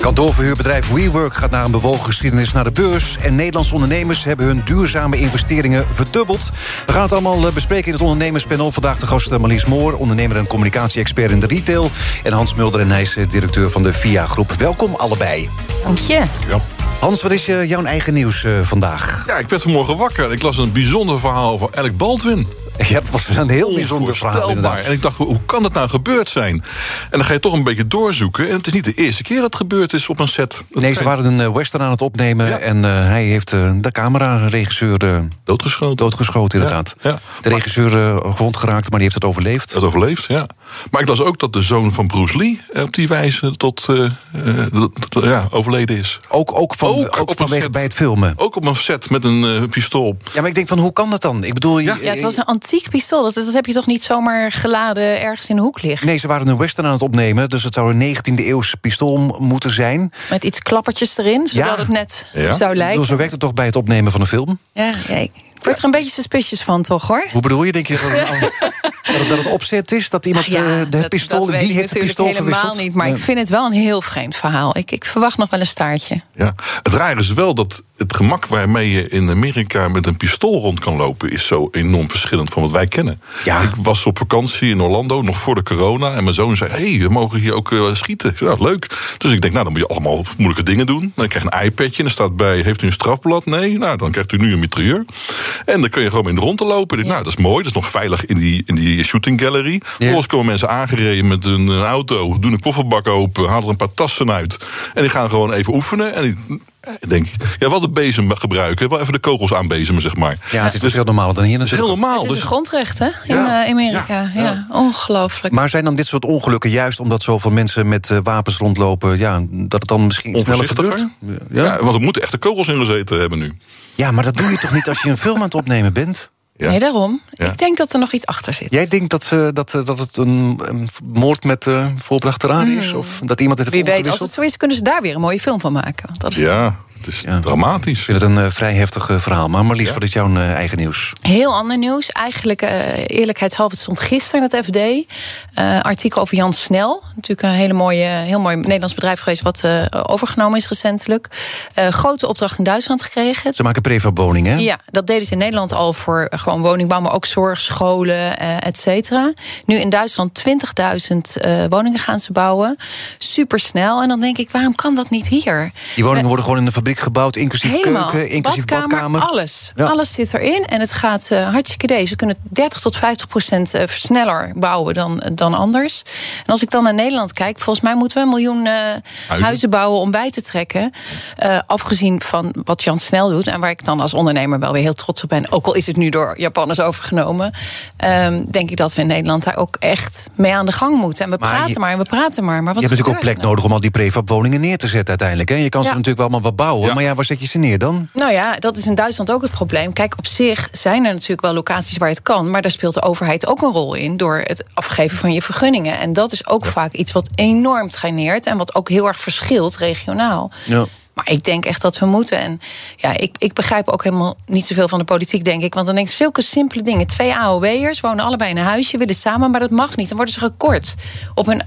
Kantoorverhuurbedrijf WeWork gaat naar een bewogen geschiedenis naar de beurs. En Nederlandse ondernemers hebben hun duurzame investeringen verdubbeld. We gaan het allemaal eh, bespreken in het ondernemerspanel. Vandaag de gast eh, Marlies Moor, ondernemer en communicatie-expert in de retail. En Hans Mulder en hij is eh, directeur van de VIA Groep. Welkom allebei. Dank je. Ja. Hans, wat is jouw eigen nieuws vandaag? Ja, ik werd vanmorgen wakker en ik las een bijzonder verhaal over Alec Baldwin. Ja, dat was een heel bijzonder verhaal inderdaad. En ik dacht, hoe kan dat nou gebeurd zijn? En dan ga je toch een beetje doorzoeken. En het is niet de eerste keer dat het gebeurd is op een set. Dat nee, ze waren een uh, western aan het opnemen. Ja. En uh, hij heeft uh, de camera-regisseur... doodgeschoten. Doodgeschoten, inderdaad. Ja, ja. De regisseur gewond geraakt, maar die heeft het overleefd. Het overleefd, ja. Maar ik las ook dat de zoon van Bruce Lee... op die wijze tot, tot ja, overleden is. Ook, ook, van, ook, ook vanwege bij het filmen? Ook op een set met een pistool. Ja, maar ik denk van, hoe kan dat dan? Ik bedoel... Ja, ja het was een antiek pistool. Dat, dat heb je toch niet zomaar geladen ergens in de hoek liggen? Nee, ze waren een western aan het opnemen. Dus het zou een 19e eeuws pistool moeten zijn. Met iets klappertjes erin, zodat Ja. het net Ja. zou lijken. Dus zo werkt het toch bij het opnemen van een film? Ja, ja, ik word er een beetje suspicious van, toch hoor? Hoe bedoel je? Denk je dat het, het, dat het opzet is? Dat iemand ja, eh, de dat- pistool... dat ik heeft de natuurlijk pistool helemaal verwisseld? niet, maar Nee. ik vind het wel een heel vreemd verhaal. Ik, ik verwacht nog wel een staartje. Ja. Het rare is wel dat het gemak waarmee je in Amerika met een pistool rond kan lopen, is zo enorm verschillend van wat wij kennen. Ja. Ik was op vakantie in Orlando, nog voor de corona. En mijn zoon zei: Hé, hey, we mogen hier ook eh, schieten. Ik zei, nou, leuk. Dus ik denk, nou, dan moet je allemaal moeilijke dingen doen. Dan krijg je een iPadje en er staat bij: Heeft u een strafblad? Nee. Nou, dan krijgt u nu een mitrailleur. En dan kun je gewoon in de rond te lopen. Ik denk, nou, dat is mooi. Dat is nog veilig in die, in die shooting gallery. Vervolgens komen mensen aangereden met een, een auto, doen een kofferbak open, halen er een paar tassen uit. En die gaan gewoon even oefenen. En die, ik denk, ja, wel de bezem gebruiken. Wel even de kogels aanbezemen, zeg maar. Ja, het is Dus- veel normaler dan hier is heel natuurlijk. normaal. het is Dus een grondrecht, hè? In Ja, eh, Amerika. Ja, ja, ongelooflijk. Maar zijn dan dit soort ongelukken juist omdat zoveel mensen met eh, wapens rondlopen... Ja, dat het dan misschien sneller gebeurt? onvoorzichtiger. Ja. want er moeten echte kogels in gezeten hebben nu. Ja, maar dat doe je toch niet als je een film aan het opnemen bent? Ja. Nee, daarom. Ja. Ik denk dat er nog iets achter zit. Jij denkt dat, ze, dat, eh, dat het een, een moord met raden is? Of dat iemand het heeft. Wie weet, als het zo is, kunnen ze daar weer een mooie film van maken. Dat is Ja, het is Ja. dramatisch. Ik vind het een eh, vrij heftig eh, verhaal. Maar Marlies, Ja. wat is jouw eh, eigen nieuws? Heel ander nieuws. Eigenlijk, eerlijkheidshalve, het stond gisteren in het FD. eh, artikel over Jan Snel. Natuurlijk een hele mooie, heel mooi Nederlands bedrijf geweest... wat eh, overgenomen is recentelijk. Eh, grote opdracht in Duitsland gekregen. Ze maken prefabwoningen, hè? Ja, dat deden ze in Nederland al voor gewoon woningbouw... maar ook zorg, scholen, eh, et cetera. Nu in Duitsland 20.000 eh, woningen gaan ze bouwen. Supersnel. En dan denk ik, waarom kan dat niet hier? Die woningen worden gewoon in de fabriek gebouwd, inclusief Helemaal. keuken, inclusief badkamer. Alles. Ja. Alles zit erin. En het gaat eh, hartstikke idee. Ze kunnen 30 tot 50 procent eh, sneller bouwen dan, dan anders. En als ik dan naar Nederland kijk, volgens mij moeten we een miljoen eh, huizen. bouwen om bij te trekken. Eh, afgezien van wat Jan Snel doet. En waar ik dan als ondernemer wel weer heel trots op ben. Ook al is het nu door Japanners overgenomen. ehm, denk ik dat we in Nederland daar ook echt mee aan de gang moeten. En we Maar praten je- maar en we praten maar. Maar wat Je hebt natuurlijk ook plek nou? nodig om al die prefabwoningen neer te zetten uiteindelijk. Hè? Je kan ze natuurlijk wel allemaal wat bouwen. Ja. Maar ja, waar zet je ze neer dan? Nou ja, dat is in Duitsland ook het probleem. Kijk, op zich zijn er natuurlijk wel locaties waar het kan. Maar daar speelt de overheid ook een rol in. Door het afgeven van je vergunningen. En dat is ook vaak iets wat enorm traineert. En wat ook heel erg verschilt regionaal. Ja. Maar ik denk echt dat we moeten. En ja, ik, ik begrijp ook helemaal niet zoveel van de politiek, denk ik. Want dan denk ik zulke simpele dingen. Twee AOW'ers wonen allebei in een huisje, willen samen, maar dat mag niet. Dan worden ze gekort op hun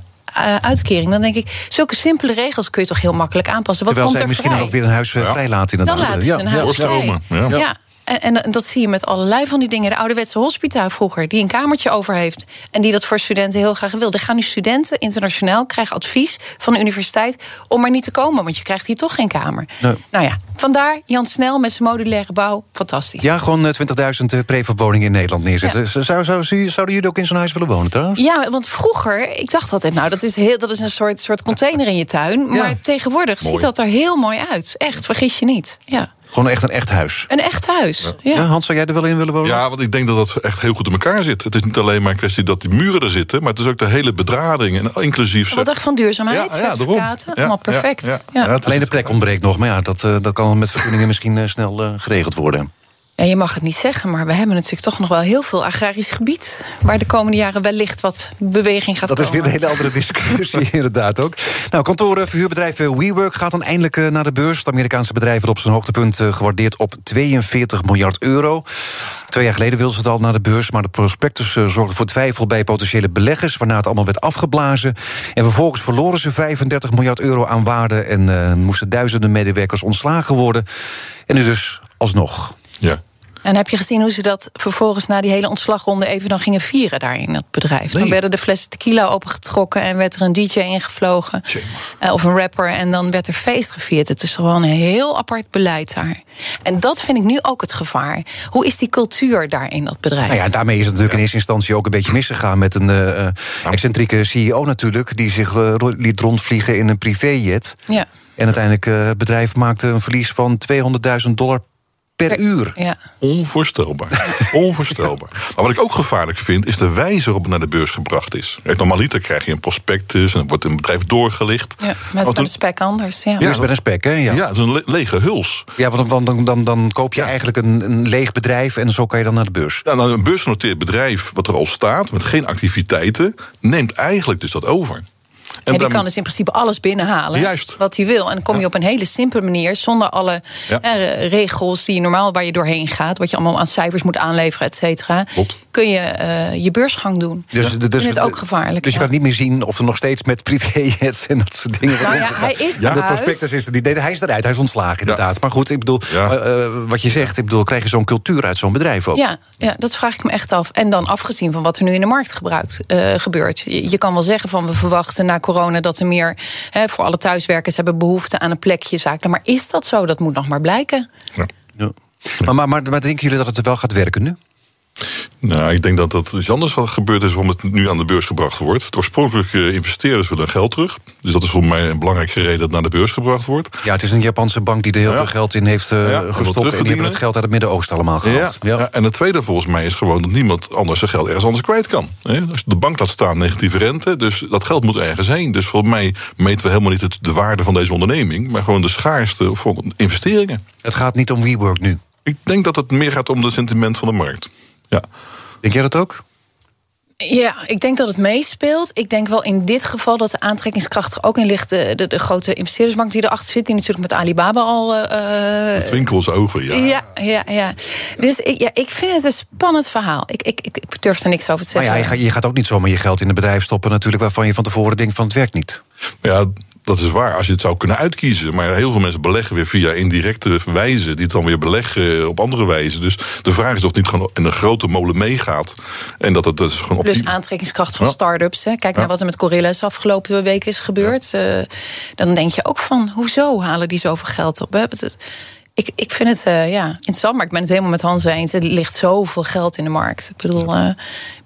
uitkering. Dan denk ik, zulke simpele regels kun je toch heel makkelijk aanpassen. Wat Terwijl komt zij er misschien dan vrij? ook weer een huis eh, vrij laten Dan inderdaad. laten ze een huis vrij. Ja. En, en dat zie je met allerlei van die dingen. De ouderwetse hospita vroeger, die een kamertje over heeft... en die dat voor studenten heel graag wil. Er gaan nu studenten internationaal, krijgen advies van de universiteit... om maar niet te komen, want je krijgt hier toch geen kamer. Nee. Nou ja, vandaar Jan Snel met zijn modulaire bouw. Fantastisch. Ja, gewoon eh, 20.000 eh, prefabwoningen in Nederland neerzetten. Ja. Zou, zou, zou, zouden jullie ook in zo'n huis willen wonen trouwens? Ja, want vroeger, ik dacht altijd, nou, dat is, heel, dat is een soort, soort container in je tuin. Maar Ja. tegenwoordig Mooi. ziet dat er heel mooi uit. Echt, vergis je niet. Ja. Gewoon echt een echt huis. Een echt huis. Ja. Ja. Hans, zou jij er wel in willen wonen? Ja, want ik denk dat dat echt heel goed in elkaar zit. Het is niet alleen maar een kwestie dat die muren er zitten, maar het is ook de hele bedrading. En inclusief. Wat dacht van duurzaamheid, Ja, allemaal perfect. ja. Alleen de plek ontbreekt nog, maar ja, dat, eh, dat kan met vergunningen misschien eh, snel eh, geregeld worden. Ja, je mag het niet zeggen, maar we hebben natuurlijk toch nog wel heel veel agrarisch gebied. Waar de komende jaren wellicht wat beweging gaat dat komen. Dat is weer een hele andere discussie, inderdaad ook. Nou, kantoren, verhuurbedrijf WeWork gaat dan eindelijk eh, naar de beurs. Het Amerikaanse bedrijf wordt op zijn hoogtepunt eh, gewaardeerd op 42 miljard euro. Twee jaar geleden wilden ze het al naar de beurs, maar de prospectus eh, zorgde voor twijfel bij potentiële beleggers, waarna het allemaal werd afgeblazen. En vervolgens verloren ze 35 miljard euro aan waarde en uh, moesten duizenden medewerkers ontslagen worden. En nu dus alsnog. Ja. En heb je gezien hoe ze dat vervolgens na die hele ontslagronde even dan gingen vieren daar in dat bedrijf? Nee. Dan werden de flessen tequila opengetrokken en werd er een DJ ingevlogen. Uh, of een rapper. En dan werd er feest gevierd. Het is gewoon een heel apart beleid daar. En dat vind ik nu ook het gevaar. Hoe is die cultuur daar in dat bedrijf? Nou ja, daarmee is het natuurlijk in eerste instantie ook een beetje misgegaan met een uh, excentrieke CEO natuurlijk, die zich uh, liet rondvliegen in een privéjet. Ja. En uiteindelijk uh, het bedrijf maakte een verlies van 200.000 dollar per uur. Ja. Onvoorstelbaar. Onvoorstelbaar. Maar wat ik ook gevaarlijk vind, is de wijze waarop het naar de beurs gebracht is. Normaliter krijg je een prospectus en dan wordt een bedrijf doorgelicht. Ja, met een, een spek anders. Ja, ja is met een spek, hè? Ja, ja het is een le lege huls. Ja, want dan, dan, dan, dan koop je ja. eigenlijk een, een, leeg bedrijf en zo kan je dan naar de beurs. Ja, nou, een beursgenoteerd bedrijf wat er al staat, met geen activiteiten, neemt eigenlijk dus dat over. En, en die kan dus in principe alles binnenhalen Juist. wat hij wil. En dan kom je ja. op een hele simpele manier, zonder alle ja. eh, regels die normaal waar je doorheen gaat, wat je allemaal aan cijfers moet aanleveren, et cetera. Kun je uh, je beursgang doen. Dus, ja. dus het ook gevaarlijk. Dus je kan niet meer zien of er nog steeds met privéjets en dat soort dingen. Nou ja, hij is ja. De prospectus is er niet. Nee, hij is eruit. Hij is ontslagen, inderdaad. Maar goed, ik bedoel, uh, wat je zegt, ik bedoel, krijg je zo'n cultuur uit zo'n bedrijf ook? Ja, ja, dat vraag ik me echt af. En dan afgezien van wat er nu in de markt gebruikt, uh, gebeurt. Je, je, kan wel zeggen van we verwachten na corona dat er meer He, voor alle thuiswerkers hebben behoefte aan een plekje zaken. Maar is dat zo? Dat moet nog maar blijken. Ja. Ja. Maar, maar, maar, maar denken jullie dat het wel gaat werken nu? Nou, ik denk dat dat iets anders wat gebeurd is waarom het nu aan de beurs gebracht wordt. De oorspronkelijke investeerders willen geld terug. Dus dat is voor mij een belangrijke reden dat het naar de beurs gebracht wordt. Ja, het is een Japanse bank die er heel ja. veel geld in heeft uh, ja, gestopt. En die hebben het geld uit het Midden-Oosten allemaal gehad. Ja. ja. en het tweede volgens mij is gewoon dat niemand anders zijn geld ergens anders kwijt kan. Als de bank laat staan, negatieve rente. Dus dat geld moet ergens heen. Dus volgens mij meten we helemaal niet de waarde van deze onderneming. Maar gewoon de schaarste van investeringen. Het gaat niet om WeWork nu. Ik denk dat het meer gaat om het sentiment van de markt. Ja. Denk jij dat ook? Ja, ik denk dat het meespeelt. Ik denk wel in dit geval dat de aantrekkingskracht er ook in ligt. De, de, de grote investeerdersbank die erachter zit, die natuurlijk met Alibaba al. Uh, het winkels ogen, ja. Ja, ja, ja. Dus ik, ja, ik vind het een spannend verhaal. Ik, ik, ik, ik durf er niks over te zeggen. Maar ja, je, gaat, je gaat ook niet zomaar je geld in een bedrijf stoppen, natuurlijk, waarvan je van tevoren denkt van het werkt niet. Ja, dat is waar, als je het zou kunnen uitkiezen. Maar heel veel mensen beleggen weer via indirecte wijze... die het dan weer beleggen op andere wijze. Dus de vraag is of het niet gewoon in een grote molen meegaat. En dat het dus gewoon op Plus die... aantrekkingskracht van ja. start-ups. Hè. Kijk naar wat er met Gorillas afgelopen week is gebeurd. Ja. Uh, dan denk je ook van, hoezo halen die zoveel geld op? Het, ik, ik vind het uh, ja, interessant, maar ik ben het helemaal met Hans eens. Er ligt zoveel geld in de markt. Ik bedoel, uh,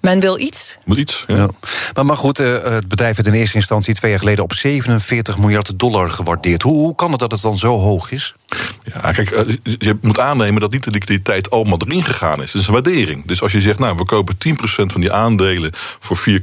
men wil iets. Moet iets, ja. ja. Maar, maar goed, uh, het bedrijf werd in eerste instantie twee jaar geleden... op 47 miljard dollar gewaardeerd. Hoe, hoe kan het dat het dan zo hoog is? Ja, kijk, je moet aannemen dat niet de liquiditeit allemaal erin gegaan is. Het is een waardering. Dus als je zegt, nou, we kopen 10% van die aandelen voor 4,7...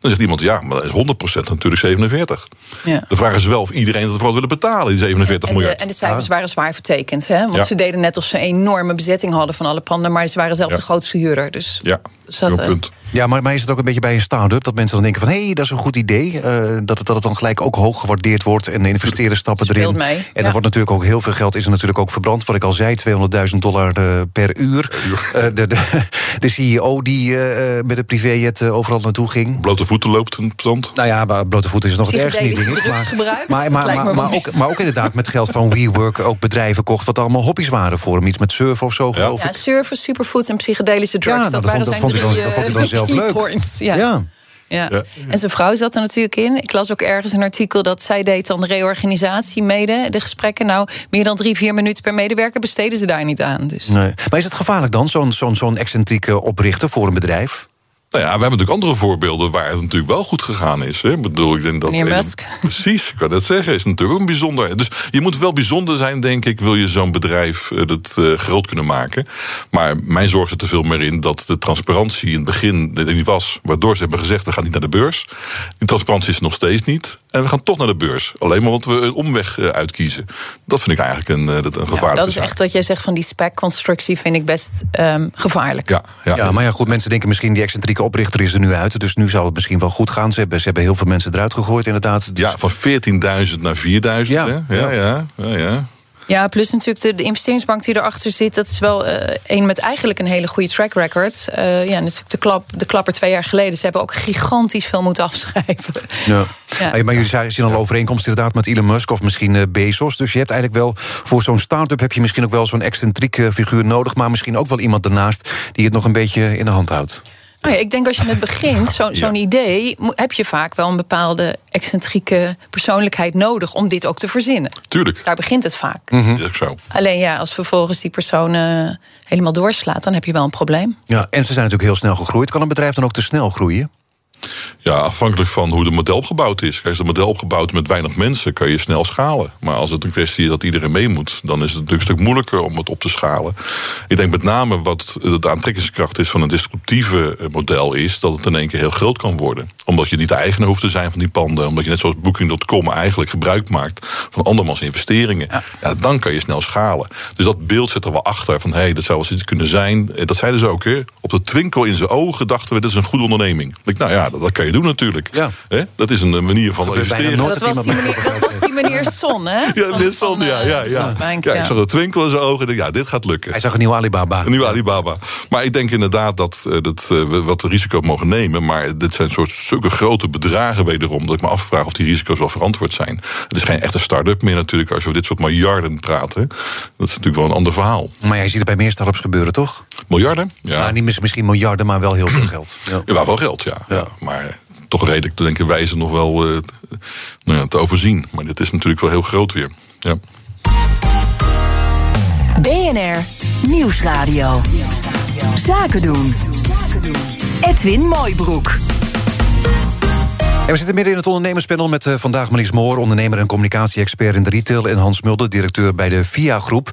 dan zegt iemand, ja, maar dat is 100% natuurlijk 47. Ja. De vraag is wel of iedereen dat voor willen betalen, die 47 en miljard. De, en de cijfers waren zwaar vertekend, hè? Want Ja. ze deden net of ze een enorme bezetting hadden van alle panden... maar ze waren zelf Ja. de grootste huurder. Dus, Ja, dat, eh, punt. Ja, maar, maar is het ook een beetje bij een start-up dat mensen dan denken van... hé, hey, dat is een goed idee, eh, dat, het, dat het dan gelijk ook hoog gewaardeerd wordt... en de investeerders stappen Speelt erin. mee, En ja. er wordt natuurlijk ook heel veel geld is er natuurlijk ook verbrand. Wat ik al zei, 200.000 dollar eh, per uur. Eh, de, de, de CEO die eh, eh, met een privéjet overal naartoe ging. Blote voeten loopt een pand. Nou ja, maar blote voeten is nog het ergste niet, ik. Maar, maar, maar, maar, ook, maar ook inderdaad met geld van WeWork ook bedrijven kocht... wat allemaal hobby's waren voor hem. Iets met surfen of zo, geloof Ja, ik. surfen, superfood en psychedelische drugs. Ja, dat dat waren vond- zijn dat vond drie hij dan- dat zelf leuk. points. Ja. Ja. Ja. Ja. En zijn vrouw zat er natuurlijk in. Ik las ook ergens een artikel dat zij deed dan de reorganisatie mede, de gesprekken. Nou, meer dan drie, vier minuten per medewerker besteden ze daar niet aan. Dus. Nee. Maar is het gevaarlijk dan, zo'n zo'n zo'n excentrieke oprichter voor een bedrijf? Nou ja, we hebben natuurlijk andere voorbeelden waar het natuurlijk wel goed gegaan is. Hè. Ik bedoel, ik denk dat Meneer een- Musk. Precies, ik kan dat zeggen. Is natuurlijk ook een bijzonder. Dus je moet wel bijzonder zijn, denk ik, wil je zo'n bedrijf eh, dat eh, groot kunnen maken. Maar mijn zorg zit er veel meer in dat de transparantie in het begin er niet was. Waardoor ze hebben gezegd, we gaan niet naar de beurs. Die transparantie is er nog steeds niet. En we gaan toch naar de beurs. Alleen maar omdat we een omweg uh, uitkiezen. Dat vind ik eigenlijk een, uh, een gevaarlijke ja, Dat is echt wat jij zegt van die spec-constructie... vind ik best um, gevaarlijk. Ja, ja. ja, maar ja, goed, mensen denken misschien... die excentrieke oprichter is er nu uit. Dus nu zal het misschien wel goed gaan. Ze hebben, ze hebben heel veel mensen eruit gegooid, inderdaad. Dus... Ja, van 14.000 naar 4.000. Ja, ja, ja. ja, ja. Ja, plus natuurlijk de, de, investeringsbank die erachter zit... dat is wel uh, een met eigenlijk een hele goede track record. Uh, ja, natuurlijk de, klap, de klapper twee jaar geleden. Ze hebben ook gigantisch veel moeten afschrijven. Ja. ja. Maar jullie zien al overeenkomst inderdaad met Elon Musk... of misschien uh, Bezos. Dus je hebt eigenlijk wel voor zo'n start-up... heb je misschien ook wel zo'n excentrieke figuur nodig... maar misschien ook wel iemand ernaast die het nog een beetje in de hand houdt. Nou ja, ik denk als je het begint, zo'n zo idee, heb je vaak wel een bepaalde excentrieke persoonlijkheid nodig om dit ook te verzinnen. Tuurlijk. Daar begint het vaak. Mm -hmm. zo. Alleen ja, als vervolgens die persoon uh, helemaal doorslaat, dan heb je wel een probleem. Ja, en ze zijn natuurlijk heel snel gegroeid. Kan een bedrijf dan ook te snel groeien? Ja, afhankelijk van hoe het model opgebouwd is. Als het model opgebouwd met weinig mensen, kan je snel schalen. Maar als het een kwestie is dat iedereen mee moet, dan is het natuurlijk een stuk moeilijker om het op te schalen. Ik denk met name wat de aantrekkingskracht is van een disruptieve eh, model, is dat het in één keer heel groot kan worden. Omdat je niet de eigenaar hoeft te zijn van die panden. Omdat je net zoals Booking.com eigenlijk gebruik maakt van andermans investeringen. Ja. dan kan je snel schalen. Dus dat beeld zit er wel achter van hé, hey, dat zou wel iets kunnen zijn. Eh, dat zeiden ze ook. Hè. Op de twinkel in zijn ogen dachten we, dit is een goede onderneming. Ik, nou ja, dat kan je doen natuurlijk. Ja. Dat is een manier van investeren. Dat was, die meneer, dat was die meneer Son, hè? Ja, meneer Son, ja. ja, ja. ja, ik zag een twinkel in zijn ogen. Ja, dit gaat lukken. Hij zag een nieuwe Alibaba. Een nieuwe Alibaba. Maar ik denk inderdaad dat, eh, dat eh, we wat risico mogen nemen. Maar dit zijn soort, zulke grote bedragen wederom... dat ik me afvraag of die risico's wel verantwoord zijn. Het is geen echte start-up meer natuurlijk... als we over dit soort miljarden praten. Dat is natuurlijk wel een ander verhaal. Maar jij ziet het bij meer start-ups gebeuren, toch? Miljarden? Ja. Nou, niet misschien miljarden, maar wel heel veel geld. Ja, ja wel geld, ja. ja. Maar toch redelijk te denken wijze nog wel uh, nou ja, te overzien. Maar dit is natuurlijk wel heel groot weer. Ja. BNR Nieuwsradio. Zaken doen. Edwin Mooibroek. En we zitten midden in het ondernemerspanel met uh, vandaag Marlies Moor... ondernemer en communicatie-expert in de retail... en Hans Mulder, directeur bij de VIA-groep.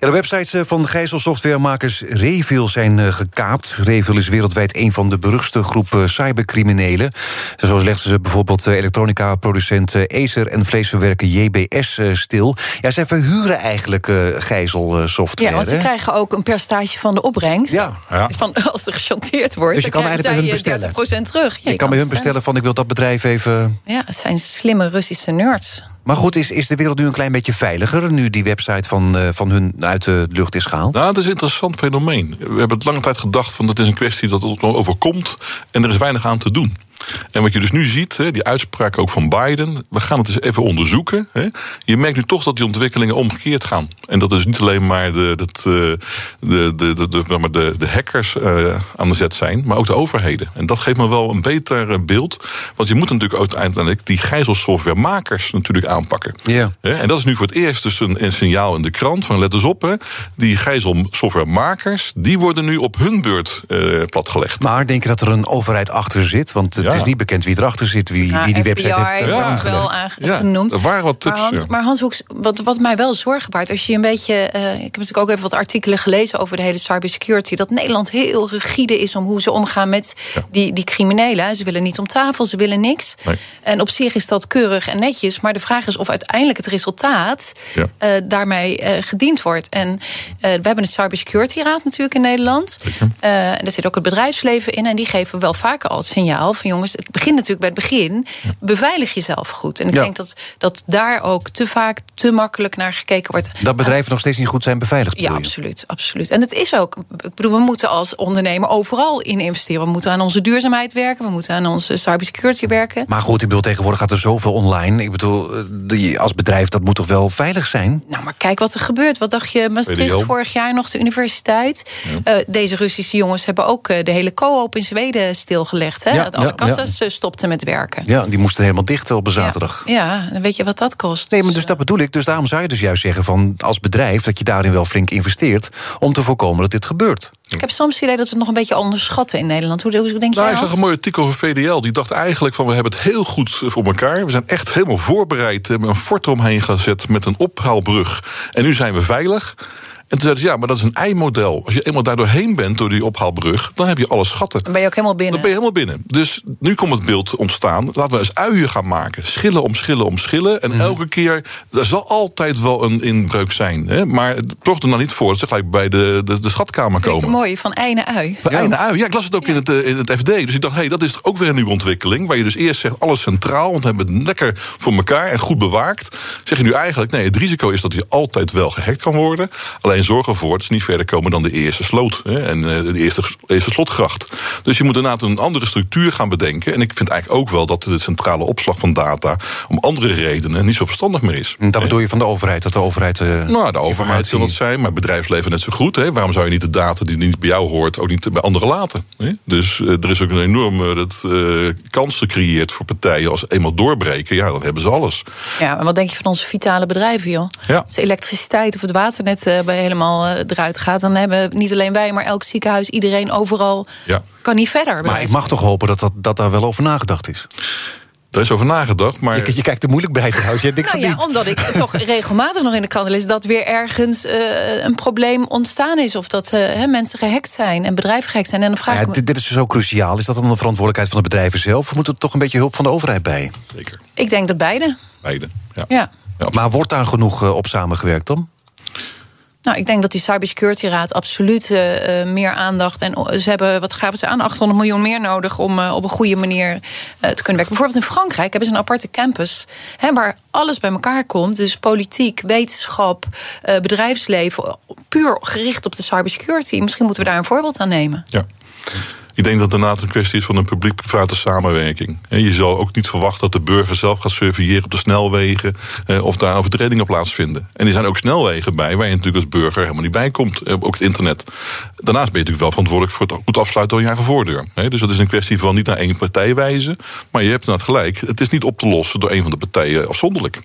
Ja, de websites uh, van gijzelsoftwaremakers Reveal zijn uh, gekaapt. Reveal is wereldwijd een van de beruchtste groepen cybercriminelen. Zo legden ze bijvoorbeeld elektronica-producent Acer... en vleesverwerker JBS stil. Ja, zij verhuren eigenlijk gijzelsoftware. Ja, want ze krijgen ook een percentage van de opbrengst. Ja. ja. Van, als er gechanteerd wordt, dus je kan eigenlijk bij hun bestellen. 30% terug. je, je kan bij hun bestellen van ik wil dat bedrijf even. Ja, het zijn slimme Russische nerds. Maar goed, is, is de wereld nu een klein beetje veiliger... nu die website van, uh, van hun uit de lucht is gehaald? Nou, het is een interessant fenomeen. We hebben het lange tijd gedacht... van het is een kwestie dat het overkomt... en er is weinig aan te doen. En wat je dus nu ziet, die uitspraak ook van Biden, we gaan het eens even onderzoeken. Je merkt nu toch dat die ontwikkelingen omgekeerd gaan. En dat is niet alleen maar de, de, de, de, de, de, de hackers uh, aan de zet zijn, maar ook de overheden. En dat geeft me wel een beter beeld. Want je moet natuurlijk uiteindelijk die gijzelsoftwaremakers natuurlijk aanpakken. Ja. En dat is nu voor het eerst dus een, een signaal in de krant van let eens op. Hè, die gijzelsoftwaremakers, die worden nu op hun beurt platgelegd. Maar denk je dat er een overheid achter zit? Want het is niet bekend wie erachter zit, wie, wie die website heeft ja. wel genoemd. Er waren wat tips, maar Hans, maar Hans Hoeks, wat, wat mij wel zorgen baart... als je een beetje... Uh, ik heb natuurlijk ook even wat artikelen gelezen over de hele cybersecurity... dat Nederland heel rigide is om hoe ze omgaan met die, die criminelen. Ze willen niet om tafel, ze willen niks. Nee. En op zich is dat keurig en netjes. Maar de vraag is of uiteindelijk het resultaat ja. uh, daarmee uh, gediend wordt. En we hebben een cybersecurity raad natuurlijk in Nederland. en daar zit ook het bedrijfsleven in. En die geven wel vaker al het signaal van jongens het begint natuurlijk bij het begin. Beveilig jezelf goed. En ik denk dat, dat daar ook te vaak te makkelijk naar gekeken wordt. Dat bedrijven nog steeds niet goed zijn beveiligd. Ja, absoluut, absoluut. En het is ook. Ik bedoel, we moeten als ondernemer overal in investeren. We moeten aan onze duurzaamheid werken. We moeten aan onze cybersecurity werken. Maar goed, ik bedoel, tegenwoordig gaat er zoveel online. Ik bedoel, als bedrijf, dat moet toch wel veilig zijn? Nou, maar kijk wat er gebeurt. Wat dacht je, Maastricht vorig jaar nog de universiteit? Ja. Uh, deze Russische jongens hebben ook uh, de hele co-op in Zweden stilgelegd. Hè? Ja, alle kassa's ja. stopten met werken. Ja, die moesten helemaal dicht op een zaterdag. Ja, dan weet je wat dat kost. Nee, maar dus dat bedoel ik. Dus daarom zou je dus juist zeggen van als bedrijf dat je daarin wel flink investeert om te voorkomen dat dit gebeurt. Ik heb soms het idee dat we het nog een beetje onderschatten in Nederland. Hoe, hoe denk nou, jij? Ik zag een mooi artikel van VDL. Die dacht eigenlijk van we hebben het heel goed voor elkaar. We zijn echt helemaal voorbereid. We hebben een fort omheen gezet met een ophaalbrug. En nu zijn we veilig. En toen zeiden ze, ja, maar dat is een ei-model. Als je eenmaal daar doorheen bent, door die ophaalbrug... dan heb je alle schatten. Dan ben je ook helemaal binnen. Dan ben je helemaal binnen. Dus nu komt het beeld ontstaan. Laten we eens uien gaan maken. Schillen om schillen om schillen. En elke keer, er zal altijd wel een inbreuk zijn. Hè? Maar toch er nou niet voor dat ze gelijk bij de, de, de schatkamer komen. mooi, van ei naar ui. Bij Einde ui. Ja, ik las het ook in, het, eh, in het FD. Dus ik dacht, hé, hey, dat is toch ook weer een nieuwe ontwikkeling. Waar je dus eerst zegt, alles centraal, want we hebben het lekker voor elkaar en goed bewaakt. Zeg je nu eigenlijk, nee, het risico is dat je altijd wel gehackt kan worden. Alleen zorg ervoor dat ze niet verder komen dan de eerste sloot. Hè, en eh, de eerste, eerste slotgracht. Dus je moet inderdaad een andere structuur gaan bedenken. En ik vind eigenlijk ook wel dat de centrale opslag van data... om andere redenen niet zo verstandig meer is. Dat bedoel je van de overheid, dat de overheid... eh, Nou, de overheid zal dat zijn, maar het bedrijfsleven net zo goed. Hè? Waarom zou je niet de data die niet bij jou hoort... ook niet bij anderen laten? Hè? Dus eh, er is ook een enorme dat, eh, kans gecreëerd voor partijen... als ze eenmaal doorbreken, ja, dan hebben ze alles. Ja, en wat denk je van onze vitale bedrijven, joh? Ja. Als de elektriciteit of het waternet eh, bij helemaal eh, eruit gaat... dan hebben niet alleen wij, maar elk ziekenhuis, iedereen overal... Ja. kan niet verder. Maar ik mag toch hopen dat, dat, dat daar wel over nagedacht is. Daar is over nagedacht, maar... Je, je kijkt er moeilijk bij trouwens. Je denkt Nou ja, niet. omdat ik toch regelmatig nog in de krant lees dat weer ergens eh, een probleem ontstaan is. Of dat eh, hè, mensen gehackt zijn en bedrijven gehackt zijn. En dan vraag Ja, ik me. dit, dit is zo cruciaal. Is dat dan de verantwoordelijkheid van de bedrijven zelf? Of moet er toch een beetje hulp van de overheid bij? Zeker, Ik denk dat beide. beide. Ja. Ja. Ja. Maar wordt daar genoeg op samengewerkt dan? Nou, ik denk dat die Cybersecurity Raad absoluut eh, eh, meer aandacht. En o- ze hebben, wat gaven ze aan, 800 miljoen meer nodig om eh, op een goede manier eh, te kunnen werken. Bijvoorbeeld in Frankrijk hebben ze een aparte campus hè, waar alles bij elkaar komt. Dus politiek, wetenschap, eh, bedrijfsleven, puur gericht op de cybersecurity. Misschien moeten we daar een voorbeeld aan nemen. Ja. Ik denk dat het inderdaad een kwestie is van een publiek-private samenwerking. En Je zal ook niet verwachten dat de burger zelf gaat surveilleren op de snelwegen eh, of daar overtredingen plaatsvinden. En er zijn ook snelwegen bij waar je natuurlijk als burger helemaal niet bij komt, eh, ook het internet. Daarnaast ben je natuurlijk wel verantwoordelijk voor het goed afsluiten van je eigen voordeur. hè. Dus dat is een kwestie van niet naar één partij wijzen, maar je hebt inderdaad gelijk. Het is niet op te lossen door een van de partijen afzonderlijk.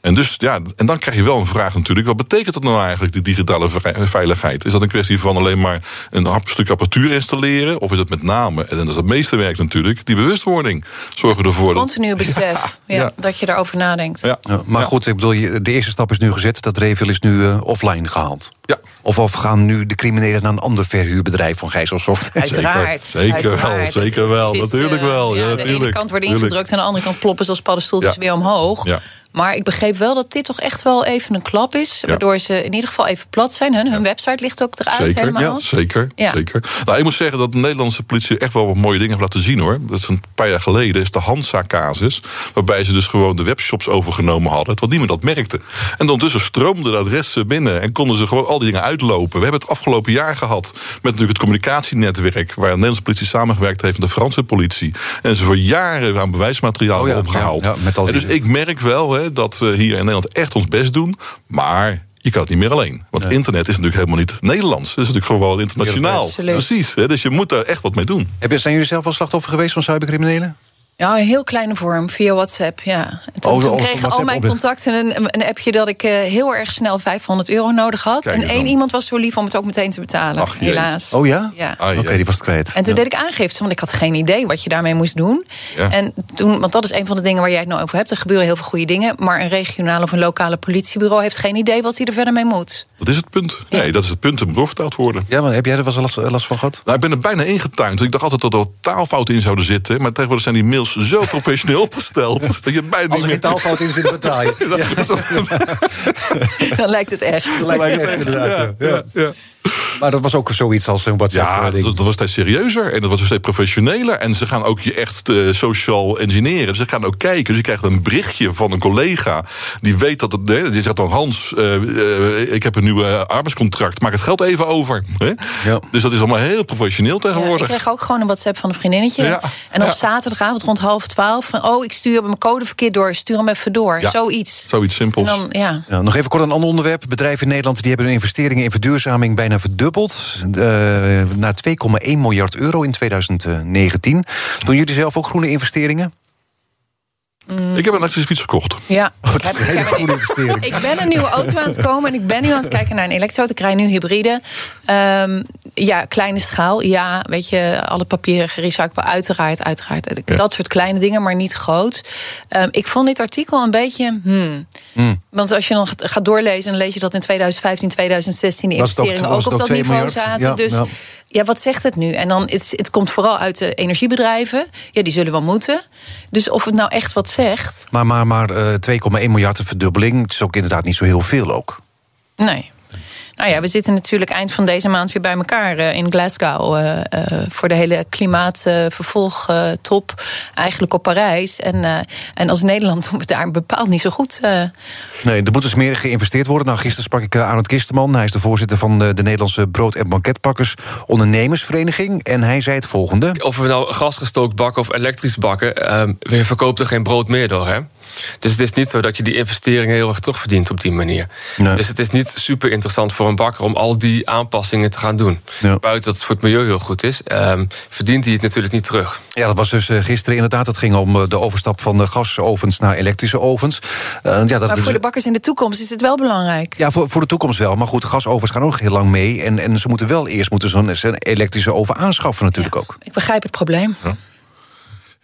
En, dus, ja, en dan krijg je wel een vraag natuurlijk: wat betekent dat nou eigenlijk, die digitale ve- veiligheid? Is dat een kwestie van alleen maar een stuk apparatuur installeren? Of is het met name, en dat is het meeste werk natuurlijk, die bewustwording? Zorgen ervoor dat. Continu besef ja, ja. dat je daarover nadenkt. Ja, Ja, maar Ja. goed, ik bedoel, de eerste stap is nu gezet. Dat Reveal is nu eh, offline gehaald. Ja. Of, of gaan nu de criminelen naar een ander verhuurbedrijf van Gijzelsoft? Uiteraard. Zeker wel, uiteraard. zeker wel, is, natuurlijk eh, wel, ja, aan de ene kant worden ingedrukt... en aan de andere kant ploppen ze als paddenstoeltjes Ja. weer omhoog. Maar ik begreep wel dat dit toch echt wel even een klap is... Ja. waardoor ze in ieder geval even plat zijn. Hun, hun website ligt ook eruit Zeker, helemaal. ja, zeker, Ja. zeker. Nou, ik moet zeggen dat de Nederlandse politie echt wel wat mooie dingen heeft laten zien hoor. Dat is een paar jaar geleden, is de Hansa-casus. Waarbij ze dus gewoon de webshops overgenomen hadden. Terwijl niemand dat merkte. En ondertussen stroomden de adressen binnen en konden ze gewoon al die dingen uitlopen. We hebben het afgelopen jaar gehad met natuurlijk het communicatienetwerk. Waar de Nederlandse politie samengewerkt heeft met de Franse politie. En ze voor jaren aan bewijsmateriaal Oh opgehaald. ja, ja, met al En dus ik merk wel hè, dat we hier in Nederland echt ons best doen. Maar je kan het niet meer alleen. Want internet is natuurlijk helemaal niet Nederlands. Het is natuurlijk gewoon internationaal. Absoluut. Precies. Hè, dus je moet daar echt wat mee doen. Zijn jullie zelf al slachtoffer geweest van cybercriminelen? Ja, een heel kleine vorm, via WhatsApp, ja. Toen, Oh, toen of kregen al mijn contacten een, een appje... dat ik eh, heel erg snel 500 euro nodig had. Kijk en één dan. iemand was zo lief om het ook meteen te betalen, Ach, helaas. Oh ja? Ja. Ah, Oké, die was het kwijt. En toen Ja. deed ik aangifte, want ik had geen idee wat je daarmee moest doen. Ja. En toen, want dat is een van de dingen waar jij het nou over hebt. Er gebeuren heel veel goede dingen. Maar een regionale of een lokale politiebureau heeft geen idee wat hij er verder mee moet. Dat is het punt. Nee, dat is het punt. Het moet doorvertaald worden. Ja, maar heb jij er wel eens last, last van gehad? Nou, ik ben er bijna ingetuind. Ik dacht altijd dat er taalfouten in zouden zitten. Maar tegenwoordig zijn die mails zo professioneel opgesteld. dat je bijna Als er niet geen taalfout in zit, betaal je. Dan lijkt het echt. lijkt het echt, inderdaad, ja. Maar dat was ook zoiets als een Ja, WhatsApp-ding. dat, dat was steeds serieuzer en dat was steeds professioneler. En ze gaan ook je echt eh, social engineeren. Dus ze gaan ook kijken. Dus je krijgt een berichtje van een collega die weet dat het. hè, Die zegt dan: Hans, eh, eh, ik heb een nieuw eh, arbeidscontract. Maak het geld even over. Hè? Ja. Dus dat is allemaal heel professioneel Ja, ik tegenwoordig. kreeg ook gewoon een WhatsApp van een vriendinnetje. Ja. En op Ja. zaterdagavond rond half twaalf... van, oh, ik stuur mijn code verkeerd door. Stuur hem even door. Ja. Zoiets. Zoiets En simpels. dan, ja. Ja, nog even kort een ander onderwerp. Bedrijven in Nederland die hebben hun investeringen in verduurzaming bijna verdubbeld. eh, naar 2,1 miljard euro in 2019. Doen jullie zelf ook groene investeringen? Ik heb een elektrische fiets gekocht. Ja, ik, heb, ik, hele heb- goede investering. ik ben een nieuwe auto aan het komen en ik ben nu aan het kijken naar een elektroauto. Ik rij nu hybride. Ehm, ja, kleine schaal. Ja, weet je, alle papieren gerecycled. Uiteraard, uiteraard. Ja. Dat soort kleine dingen, maar niet groot. Ehm, ik vond dit artikel een beetje. Hmm, Hmm. Want als je dan gaat doorlezen, dan lees je dat in 2015, 2016 de investeringen ook, op dat niveau zaten. dus ja. wat zegt het nu? En dan het, het komt vooral uit de energiebedrijven. Ja, die zullen wel moeten. Dus of het nou echt wat zegt. Maar, maar, maar uh, 2,1 miljard verdubbeling, het is ook inderdaad niet zo heel veel ook. Nee. Nou ja, we zitten natuurlijk eind van deze maand weer bij elkaar uh, in Glasgow. Uh, uh, voor de hele klimaatvervolgtop. eigenlijk op Parijs. En, en als Nederland doen we daar bepaald niet zo goed. Nee, er moet dus meer geïnvesteerd worden. Nou, gisteren sprak ik Arnold Kisterman. Hij is de voorzitter van de, de Nederlandse Brood- en Banketpakkers Ondernemersvereniging. En hij zei het volgende. Of we nou gasgestookt bakken of elektrisch bakken... Ehm, we verkopen er geen brood meer door, hè? Dus het is niet zo dat je die investeringen heel erg terugverdient op die manier. Dus het is niet super interessant voor een bakker om al die aanpassingen te gaan doen. Buiten dat het voor het milieu heel goed is, um, verdient hij het natuurlijk niet terug. Ja, dat was dus uh, gisteren inderdaad. Het ging om uh, de overstap van de gasovens naar elektrische ovens. Uh, ja, dat maar voor de bakkers in de toekomst is het wel belangrijk. Ja, voor, voor de toekomst wel. Maar goed, gasovens gaan ook heel lang mee. En, en ze moeten wel eerst moeten zo'n elektrische oven aanschaffen natuurlijk ook. Ik begrijp het probleem. Ja.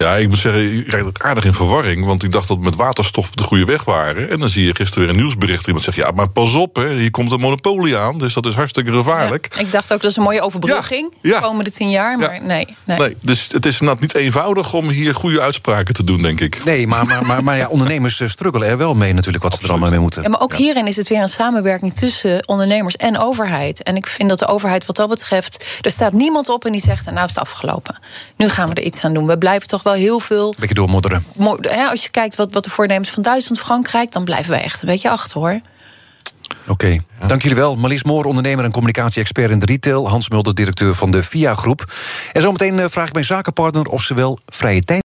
Ja, ik moet zeggen, je krijgt ook aardig in verwarring. Want ik dacht dat we met waterstof op de goede weg waren. En dan zie je gisteren weer een nieuwsbericht. Iemand zegt, ja, maar pas op, hè, hier komt een monopolie aan. Dus dat is hartstikke gevaarlijk. ik dacht ook, dat is een mooie overbrugging. Ja, ja. De komende tien jaar, maar nee, nee, nee. Dus het is inderdaad niet eenvoudig om hier goede uitspraken te doen, denk ik. Nee, maar, maar, maar, maar ja, ondernemers eh, struggelen er wel mee natuurlijk... wat ze er allemaal mee moeten. Ja, maar ook hierin is het weer een samenwerking tussen ondernemers en overheid. En ik vind dat de overheid wat dat betreft... er staat niemand op en die zegt, nou is het afgelopen. Nu gaan we er iets aan doen. We blijven toch wel heel veel beetje doormodderen. als je kijkt wat, wat de voornemens van Duitsland, Frankrijk, dan blijven we echt een beetje achter hoor. Oké, dank jullie wel. Marlies Moor, ondernemer en communicatie-expert in de retail. Hans Mulder, directeur van de VIA-groep. En zometeen eh, vraag ik mijn zakenpartner of ze wel vrije tijd...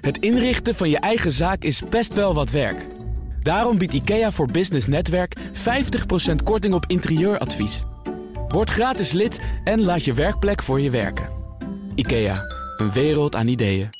Het inrichten van je eigen zaak is best wel wat werk. Daarom biedt IKEA voor Business Netwerk 50% korting op interieuradvies. Word gratis lid en laat je werkplek voor je werken. IKEA, een wereld aan ideeën.